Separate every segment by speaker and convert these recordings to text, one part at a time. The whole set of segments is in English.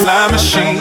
Speaker 1: Fly machine.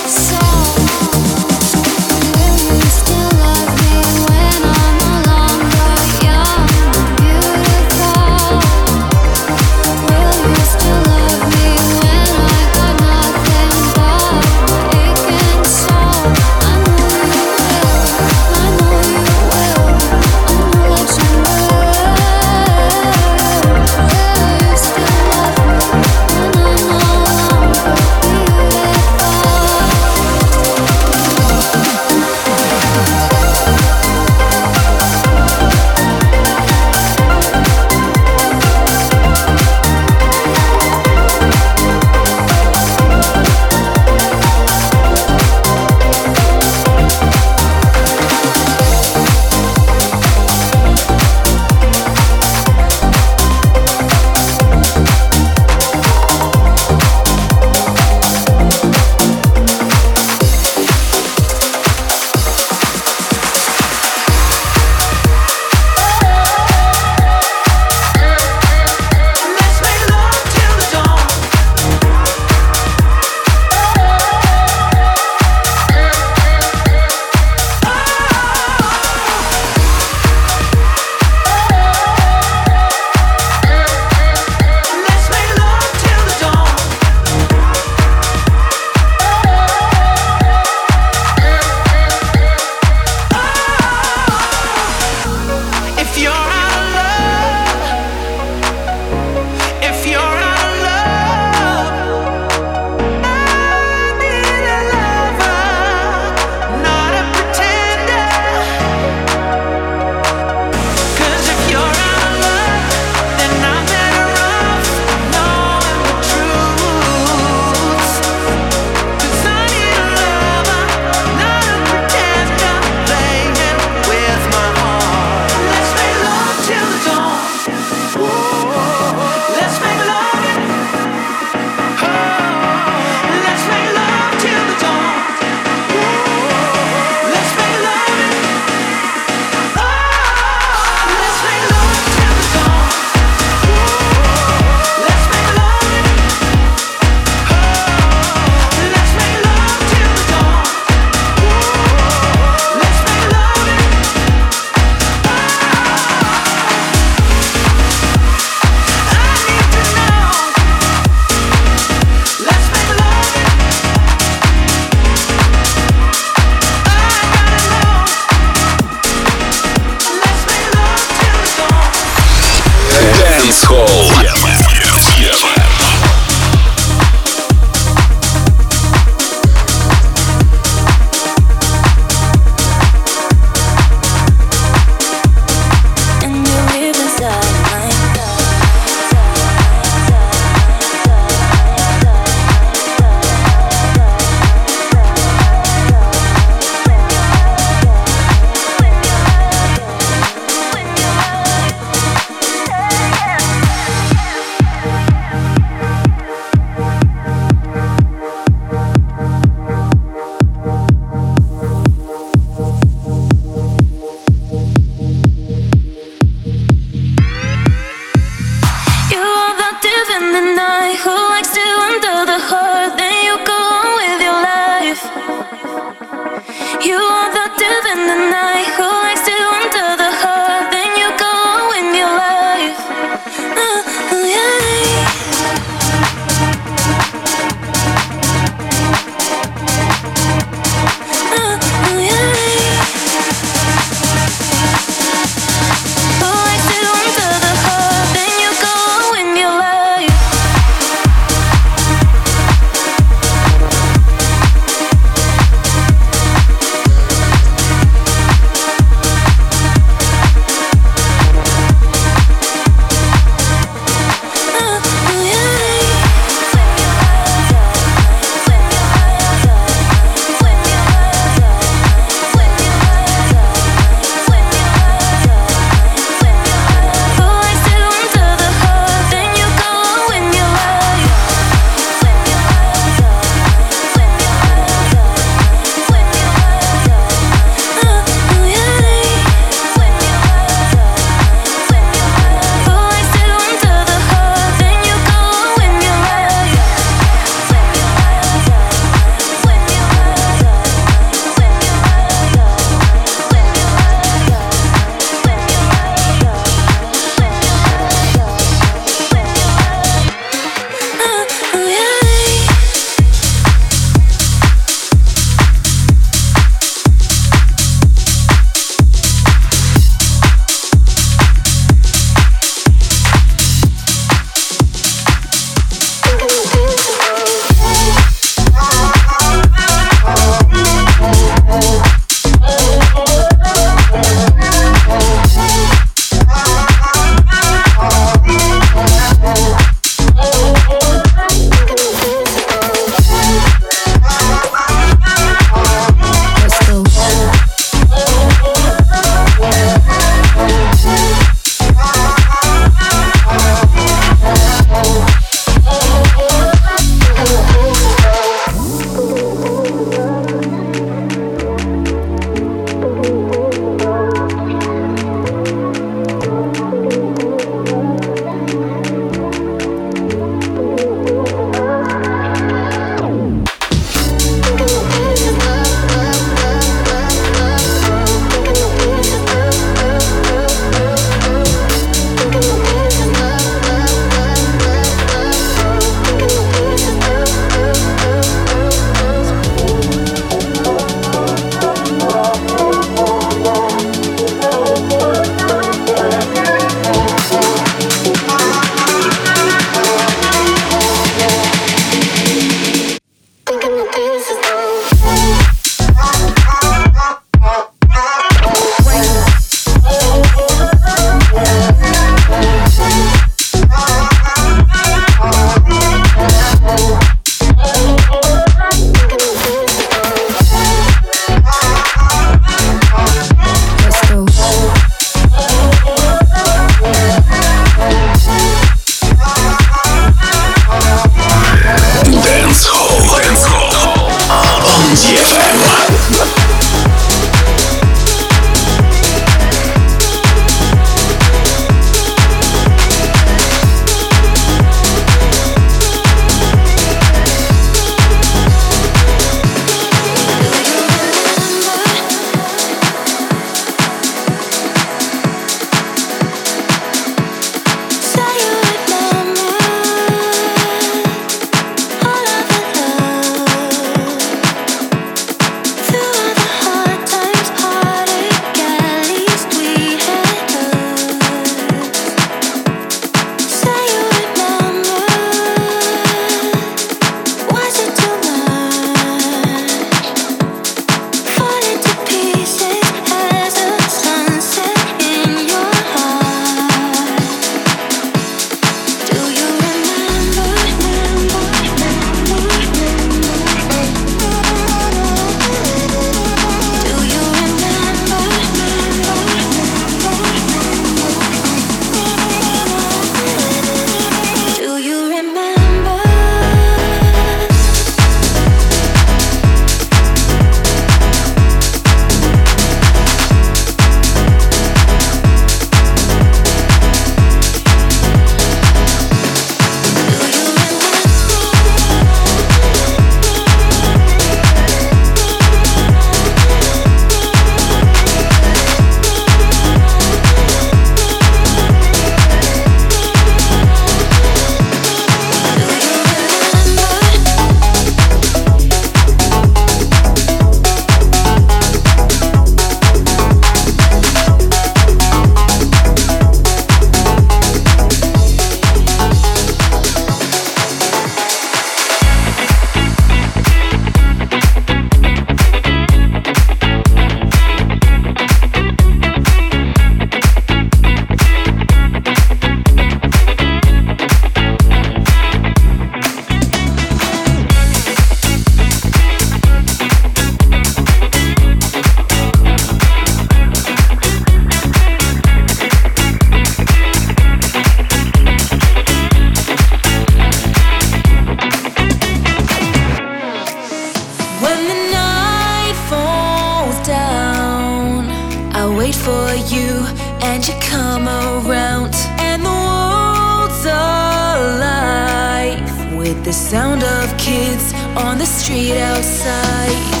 Speaker 2: On the street outside.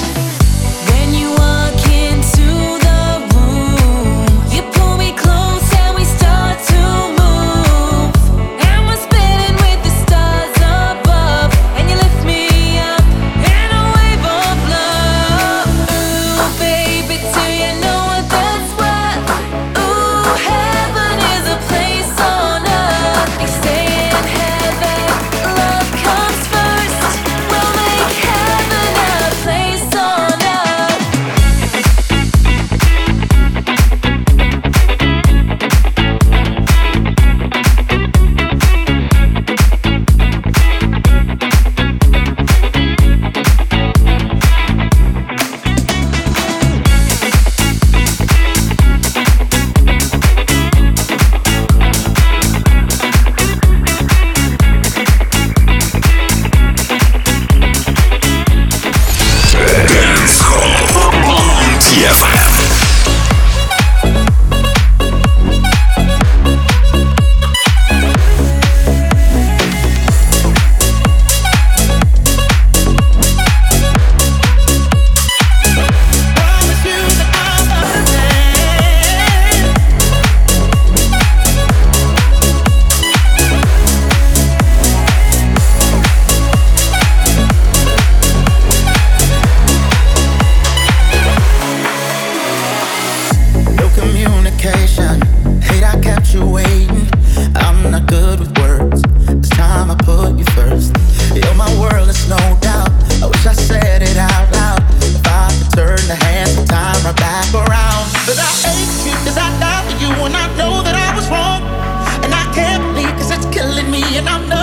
Speaker 3: vacation. Hate I kept you waiting. I'm not good with words. This time I put you first. You're my world, it's no doubt. I wish I said it out loud. If I could turn the hands of time right back around. But I hate you cause I died you and I know that I was wrong. And I can't believe cause it's killing me and I'm know.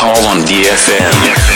Speaker 4: Hall on DFM.